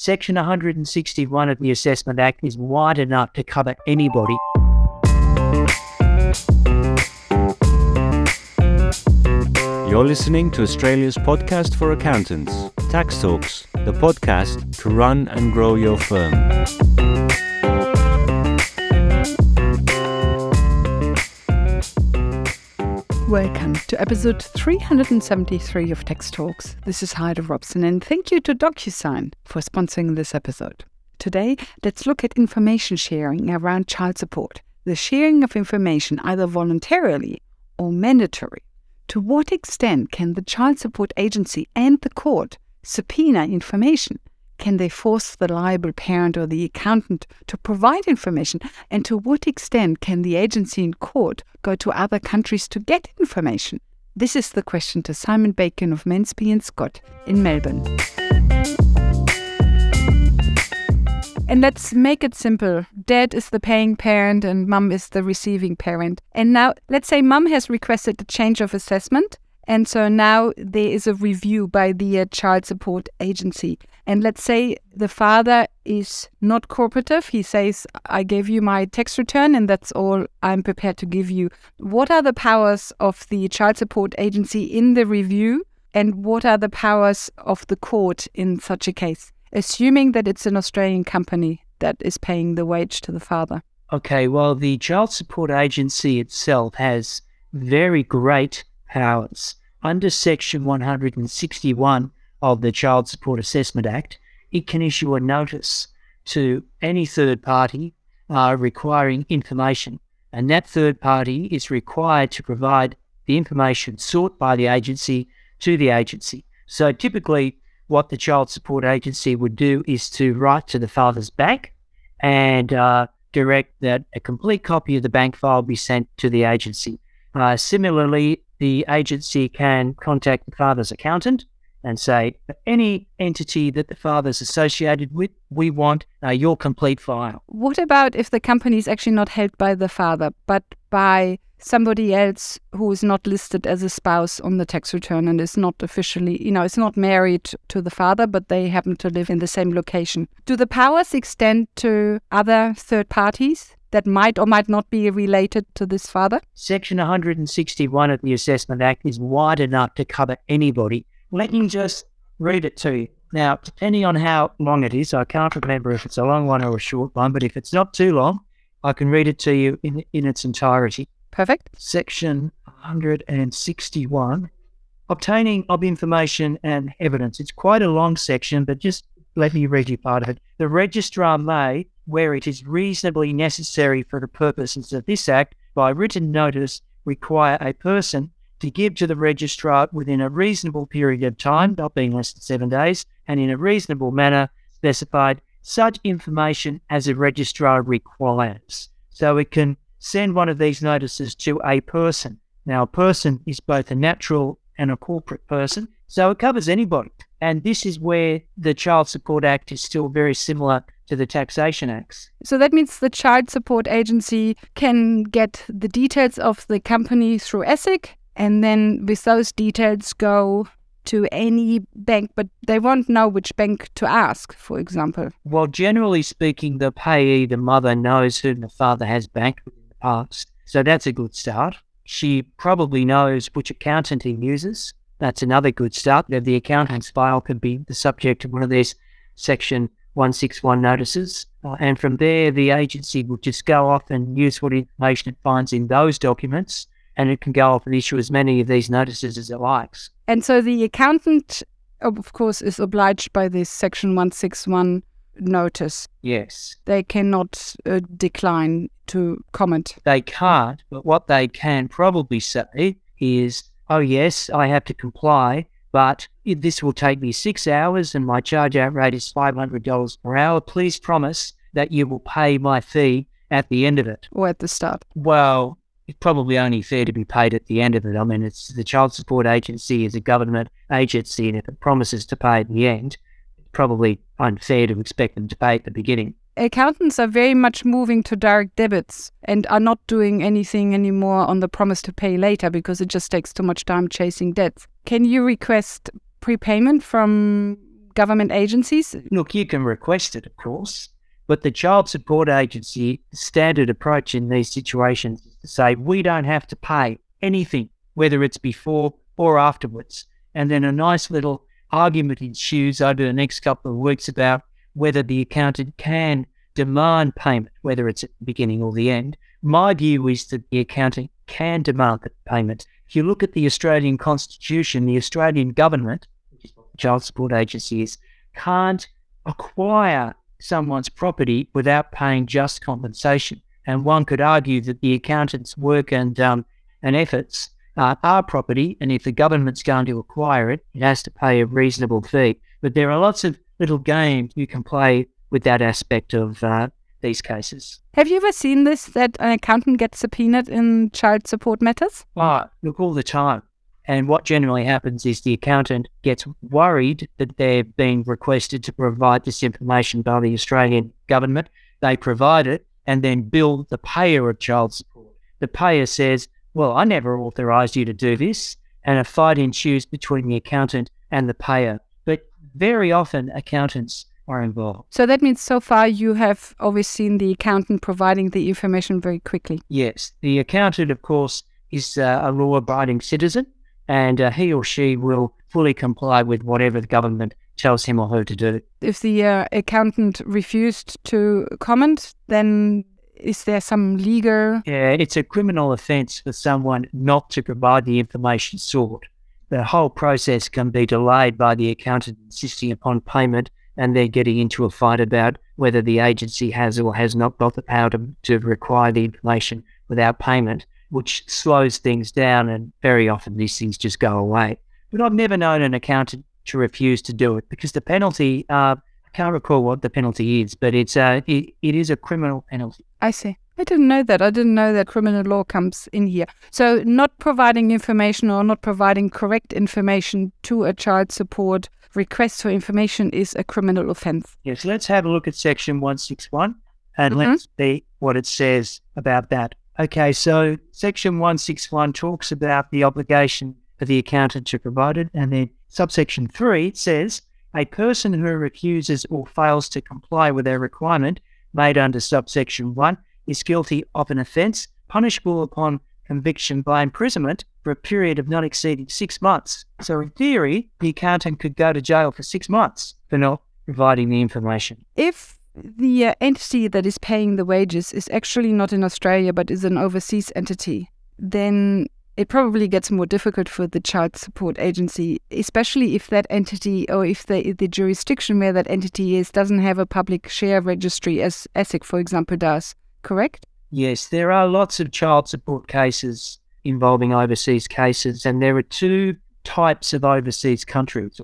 Section 161 of the Assessment Act is wide enough to cover anybody. You're listening to Australia's podcast for accountants, Tax Talks, the podcast to run and grow your firm. Welcome to episode 373 of Tax Talks. This is Heide Robson, and thank you to DocuSign for sponsoring this episode. Today, let's look at information sharing around child support, the sharing of information either voluntarily or mandatory. To what extent can the child support agency and the court subpoena information? Can they force the liable parent or the accountant to provide information? And to what extent can the agency in court go to other countries to get information? This is the question to Simon Bacon of Mensby and Scott in Melbourne. And let's make it simple. Dad is the paying parent and mum is the receiving parent. And now, let's say mum has requested a change of assessment. And so now there is a review by the uh, child support agency. And let's say the father is not cooperative. He says, I gave you my tax return and that's all I'm prepared to give you. What are the powers of the child support agency in the review? And what are the powers of the court in such a case? assuming that it's an Australian company that is paying the wage to the father. Okay, well, the child support agency itself has very great powers. Under Section 161 of the Child Support Assessment Act, it can issue a notice to any third party uh, requiring information, and that third party is required to provide the information sought by the agency to the agency. So typically, what the child support agency would do is to write to the father's bank and uh, direct that a complete copy of the bank file be sent to the agency. Uh, similarly, the agency can contact the father's accountant and say, any entity that the father's associated with, we want uh, your complete file. What about if the company is actually not held by the father, but by somebody else who is not listed as a spouse on the tax return and is not officially, you know, is not married to the father, but they happen to live in the same location. Do the powers extend to other third parties? That might or might not be related to this father? Section 161 of the Assessment Act is wide enough to cover anybody. Let me just read it to you. Now, depending on how long it is, I can't remember if it's a long one or a short one, but if it's not too long, I can read it to you in, in its entirety. Perfect. Section 161 Obtaining of information and evidence. It's quite a long section, but just let me read you part of it. The registrar may, where it is reasonably necessary for the purposes of this Act, by written notice, require a person to give to the registrar within a reasonable period of time, not being less than seven days, and in a reasonable manner specified such information as the registrar requires. So it can send one of these notices to a person. Now, a person is both a natural and a corporate person, so it covers anybody. And this is where the Child Support Act is still very similar to the Taxation Acts. So that means the Child Support Agency can get the details of the company through ASIC, and then with those details go to any bank, but they won't know which bank to ask, for example. Well, generally speaking, the payee, the mother, knows who the father has banked with in the past. So that's a good start. She probably knows which accountant he uses. That's another good start. The accountant's file could be the subject of one of these Section 161 notices. Uh, and from there, the agency will just go off and use what information it finds in those documents, and it can go off and issue as many of these notices as it likes. And so the accountant, of course, is obliged by this Section 161 notice. Yes. They cannot uh, decline to comment. They can't, but what they can probably say is, oh, yes, I have to comply, but this will take me six hours and my charge out rate is $500 per hour. Please promise that you will pay my fee at the end of it. Or at the start. Well, it's probably only fair to be paid at the end of it. I mean, it's the child support agency is a government agency, and if it promises to pay at the end, it's probably unfair to expect them to pay at the beginning. Accountants are very much moving to direct debits and are not doing anything anymore on the promise to pay later because it just takes too much time chasing debts. Can you request prepayment from government agencies? Look, you can request it, of course, but the Child Support Agency standard approach in these situations is to say we don't have to pay anything, whether it's before or afterwards. And then a nice little argument ensues over the next couple of weeks about whether the accountant can demand payment, whether it's at the beginning or the end. My view is that the accountant can demand payment. If you look at the Australian Constitution, the Australian government, which is what the Child Support Agency is, can't acquire someone's property without paying just compensation. And one could argue that the accountant's work and um, and efforts uh, are property, and if the government's going to acquire it, it has to pay a reasonable fee. But there are lots of little games you can play with that aspect of uh, these cases. Have you ever seen this that an accountant gets subpoenaed in child support matters? Oh, look, all the time. And what generally happens is the accountant gets worried that they're being requested to provide this information by the Australian government. They provide it and then bill the payer of child support. The payer says, Well, I never authorised you to do this. And a fight ensues between the accountant and the payer. Very often, accountants are involved. So that means so far you have always seen the accountant providing the information very quickly. Yes. The accountant, of course, is uh, a law abiding citizen and uh, he or she will fully comply with whatever the government tells him or her to do. If the uh, accountant refused to comment, then is there some legal? Yeah, it's a criminal offence for someone not to provide the information sought. The whole process can be delayed by the accountant insisting upon payment and they're getting into a fight about whether the agency has or has not got the power to, to require the information without payment, which slows things down. And very often these things just go away. But I've never known an accountant to refuse to do it because the penalty, uh, I can't recall what the penalty is, but it's uh, it, it is a criminal penalty. I see. I didn't know that. I didn't know that criminal law comes in here. So, not providing information or not providing correct information to a child support request for information is a criminal offense. Yes, let's have a look at section 161 and Mhm. let's see what it says about that. Okay, so section 161 talks about the obligation for the accountant to provide it, and then subsection 3 says a person who refuses or fails to comply with a requirement made under subsection 1 is guilty of an offence punishable upon conviction by imprisonment for a period of not exceeding six months. So, in theory, the accountant could go to jail for six months for not providing the information. If the uh, entity that is paying the wages is actually not in Australia but is an overseas entity, then it probably gets more difficult for the child support agency, especially if that entity or if the, the jurisdiction where that entity is doesn't have a public share registry as ASIC, for example, does. Correct? Yes, there are lots of child support cases involving overseas cases, and there are two types of overseas countries.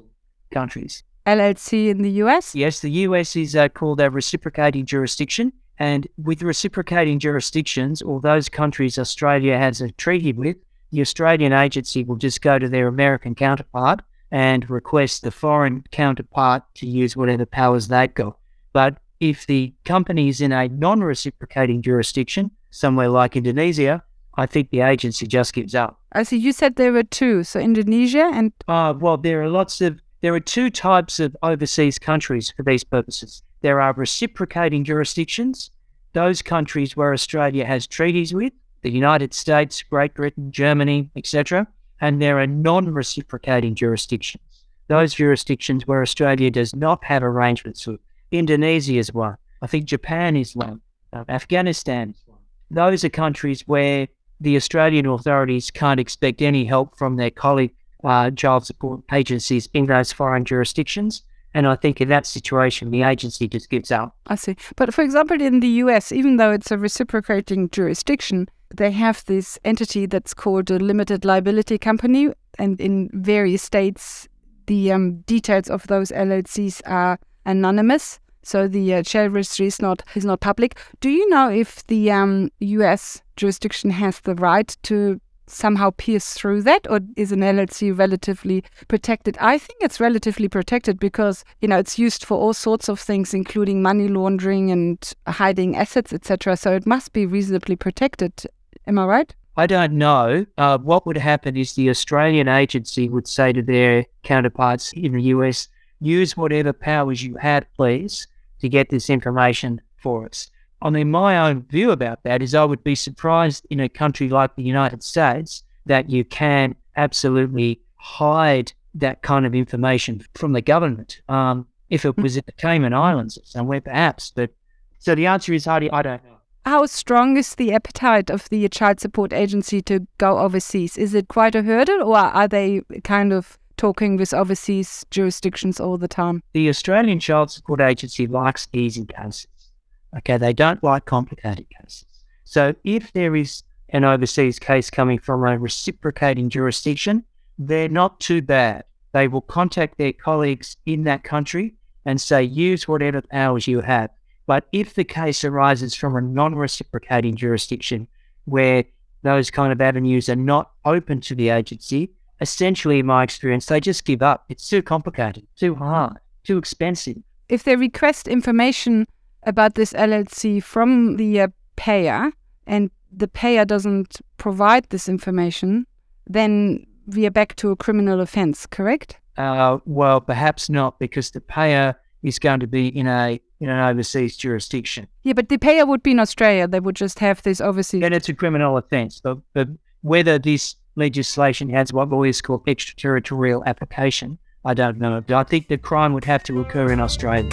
Countries. LLC in the US? Yes, the US is uh, called a reciprocating jurisdiction, and with reciprocating jurisdictions, or those countries Australia has a treaty with, the Australian agency will just go to their American counterpart and request the foreign counterpart to use whatever powers they've got. But if the company is in a non reciprocating jurisdiction, somewhere like Indonesia, I think the agency just gives up. I see. You said there were two. So Indonesia and Uh, well, there are lots of, there are two types of overseas countries for these purposes. There are reciprocating jurisdictions, those countries where Australia has treaties with, the United States, Great Britain, Germany, etc. And there are non reciprocating jurisdictions, those jurisdictions where Australia does not have arrangements with. Indonesia is one. I think Japan is one. Uh, Afghanistan is one. Those are countries where the Australian authorities can't expect any help from their colleague uh, child support agencies in those foreign jurisdictions. And I think in that situation, the agency just gives up. I see. But for example, in the US, even though it's a reciprocating jurisdiction, they have this entity that's called a limited liability company. And in various states, the um, details of those LLCs are anonymous. So the uh, share registry is not is not public. Do you know if the um, U.S. jurisdiction has the right to somehow pierce through that, or is an LLC relatively protected? I think it's relatively protected because you know it's used for all sorts of things, including money laundering and hiding assets, etc. So it must be reasonably protected. Am I right? I don't know. Uh, what would happen is the Australian agency would say to their counterparts in the US, use whatever powers you have, please, to get this information for us. I mean, my own view about that is I would be surprised in a country like the United States that you can absolutely hide that kind of information from the government. Um, if it was in the Cayman Islands or somewhere, perhaps. But so the answer is, Heidi, I don't know. How strong is the appetite of the child support agency to go overseas? Is it quite a hurdle, or are they kind of talking with overseas jurisdictions all the time? The Australian Child Support Agency likes easy cases. Okay, they don't like complicated cases. So if there is an overseas case coming from a reciprocating jurisdiction, they're not too bad. They will contact their colleagues in that country and say, use whatever powers you have. But if the case arises from a non reciprocating jurisdiction where those kind of avenues are not open to the agency, essentially, in my experience, they just give up. It's too complicated, too hard, too expensive. If they request information about this LLC from the uh, payer and the payer doesn't provide this information, then we are back to a criminal offense, correct? Uh, well, perhaps not, because the payer is going to be in a in an overseas jurisdiction. Yeah, but the payer would be in Australia. They would just have this overseas. Then it's a criminal offence. But, but whether this legislation has what lawyers call extraterritorial application, I don't know. But I think the crime would have to occur in Australia.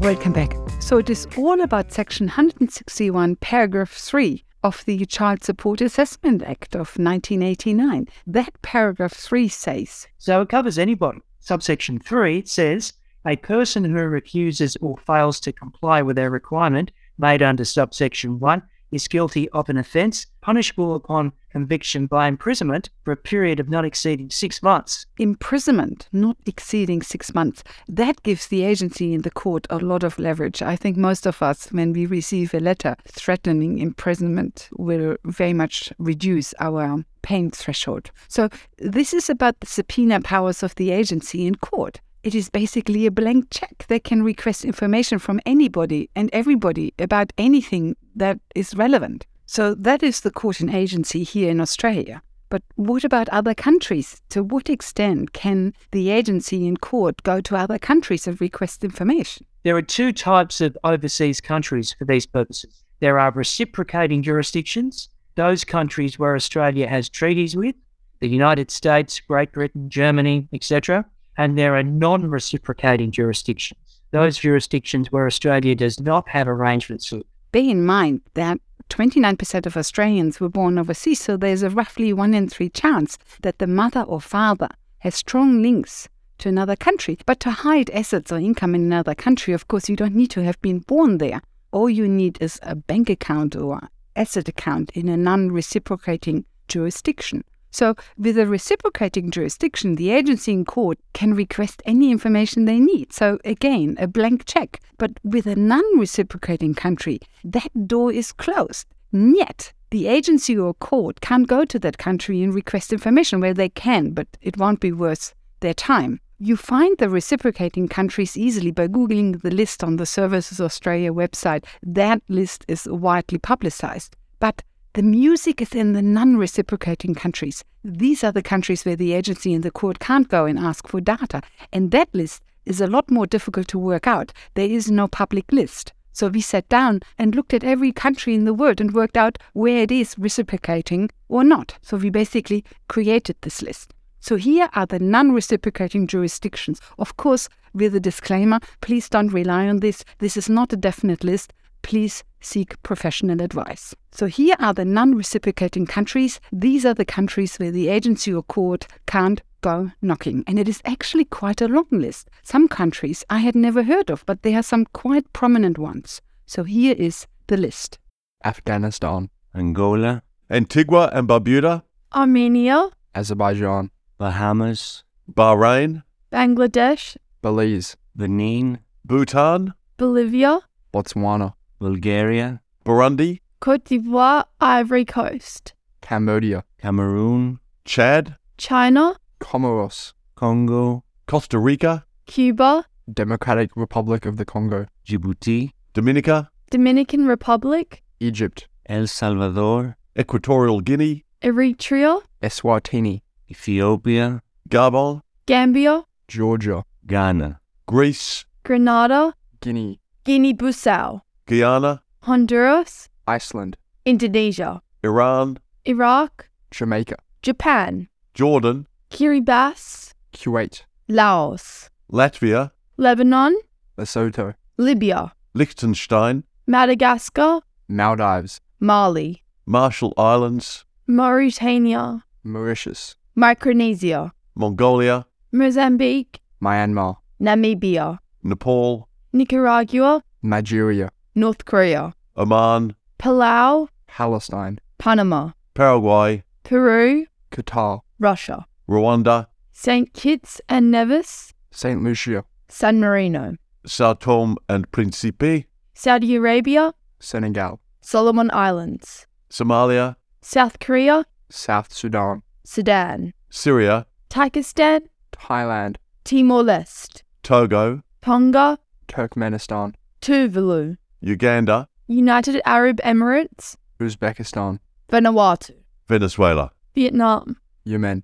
Welcome back. So it is all about Section 161, Paragraph 3 of the Child Support Assessment Act of 1989. That paragraph 3 says So it covers anybody. Subsection 3 says a person who refuses or fails to comply with a requirement made under subsection 1 is guilty of an offence punishable upon conviction by imprisonment for a period of not exceeding six months. imprisonment not exceeding six months. That gives the agency in the court a lot of leverage. I think most of us, when we receive a letter threatening imprisonment, will very much reduce our pain threshold. So, this is about the subpoena powers of the agency in court. It is basically a blank check. They can request information from anybody and everybody about anything that is relevant. So that is the court and agency here in Australia. But what about other countries? To what extent can the agency in court go to other countries and request information? There are two types of overseas countries for these purposes. There are reciprocating jurisdictions, those countries where Australia has treaties with, the United States, Great Britain, Germany, etc. And there are non reciprocating jurisdictions, those jurisdictions where Australia does not have arrangements. Bear in mind that 29% of Australians were born overseas, so there's a roughly 1 in 3 chance that the mother or father has strong links to another country. But to hide assets or income in another country, of course, you don't need to have been born there. All you need is a bank account or asset account in a non reciprocating jurisdiction. So, with a reciprocating jurisdiction, the agency in court can request any information they need. So, again, a blank check. But with a non reciprocating country, that door is closed. And Yet, the agency or court can't go to that country and request information where they can, but it won't be worth their time. You find the reciprocating countries easily by Googling the list on the Services Australia website. That list is widely publicized. But the music is in the non reciprocating countries. These are the countries where the agency and the court can't go and ask for data. And that list is a lot more difficult to work out. There is no public list. So we sat down and looked at every country in the world and worked out where it is reciprocating or not. So we basically created this list. So here are the non reciprocating jurisdictions. Of course, with a disclaimer please don't rely on this. This is not a definite list please seek professional advice. So here are the non reciprocating countries. These are the countries where the agency or court can't go knocking. And it is actually quite a long list. Some countries I had never heard of, but there are some quite prominent ones. So here is the list. Afghanistan, Angola, Antigua and Barbuda, Armenia, Azerbaijan, Bahamas, Bahrain, Bangladesh, Belize, Benin, Bhutan, Bolivia, Botswana, Bulgaria, Burundi, Cote d'Ivoire, Ivory Coast, Cambodia, Cameroon, Chad, China, Comoros, Congo, Costa Rica, Cuba, Democratic Republic of the Congo, Djibouti, Dominica, Dominican Republic, Egypt, El Salvador, Equatorial Guinea, Eritrea, Eswatini, Ethiopia, Gabon, Gambia, Georgia, Ghana, Greece, Grenada, Guinea, Guinea-Bissau, Guyana, Honduras, Iceland, Indonesia, Iran, Iraq, Jamaica, Japan, Jordan, Kiribati, Kuwait, Laos, Latvia, Lebanon, Lesotho, Libya, Liechtenstein, Madagascar, Maldives, Mali, Marshall Islands, Mauritania, Mauritius, Micronesia, Mongolia, Mozambique, Myanmar, Namibia, Nepal, Nicaragua, Nigeria, North Korea, Oman, Palau, Palestine, Panama, Paraguay, Peru, Qatar, Russia, Rwanda, St. Kitts and Nevis, St. Lucia, San Marino, Sao Tome and Principe, Saudi Arabia, Senegal, Solomon Islands, Somalia, South Korea, South Sudan, Sudan, Syria, Tajikistan, Thailand, Timor Leste, Togo, Tonga, Turkmenistan, Tuvalu, Uganda, United Arab Emirates, Uzbekistan, Vanuatu, Venezuela. Vietnam. Yemen,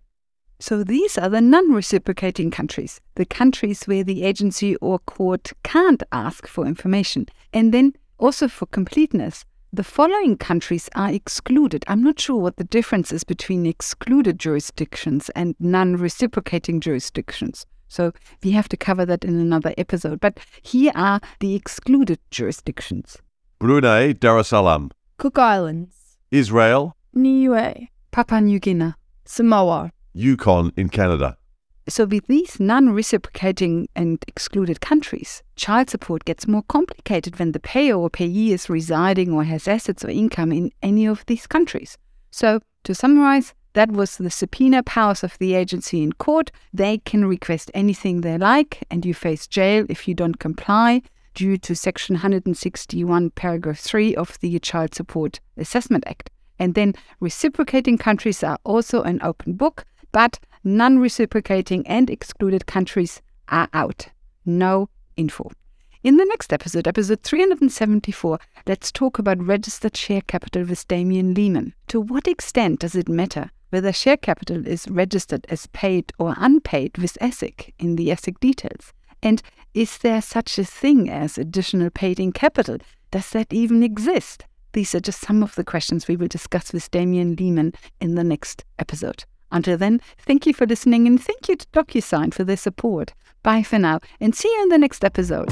So these are the non reciprocating countries, the countries where the agency or court can't ask for information. And then also for completeness, the following countries are excluded. I'm not sure what the difference is between excluded jurisdictions and non reciprocating jurisdictions. So we have to cover that in another episode. But here are the excluded jurisdictions Brunei Darussalam, Cook Islands, Israel, Niue, Papua New Guinea. Samoa, Yukon in Canada. So, with these non reciprocating and excluded countries, child support gets more complicated when the payer or payee is residing or has assets or income in any of these countries. So, to summarize, that was the subpoena powers of the agency in court. They can request anything they like, and you face jail if you don't comply due to Section 161, Paragraph 3 of the Child Support Assessment Act. And then reciprocating countries are also an open book, but non reciprocating and excluded countries are out. No info. In the next episode, episode 374, let's talk about registered share capital with Damien Lehman. To what extent does it matter whether share capital is registered as paid or unpaid with ASIC in the ASIC details? And is there such a thing as additional paid in capital? Does that even exist? These are just some of the questions we will discuss with Damien Lehman in the next episode. Until then, thank you for listening and thank you to DocuSign for their support. Bye for now and see you in the next episode.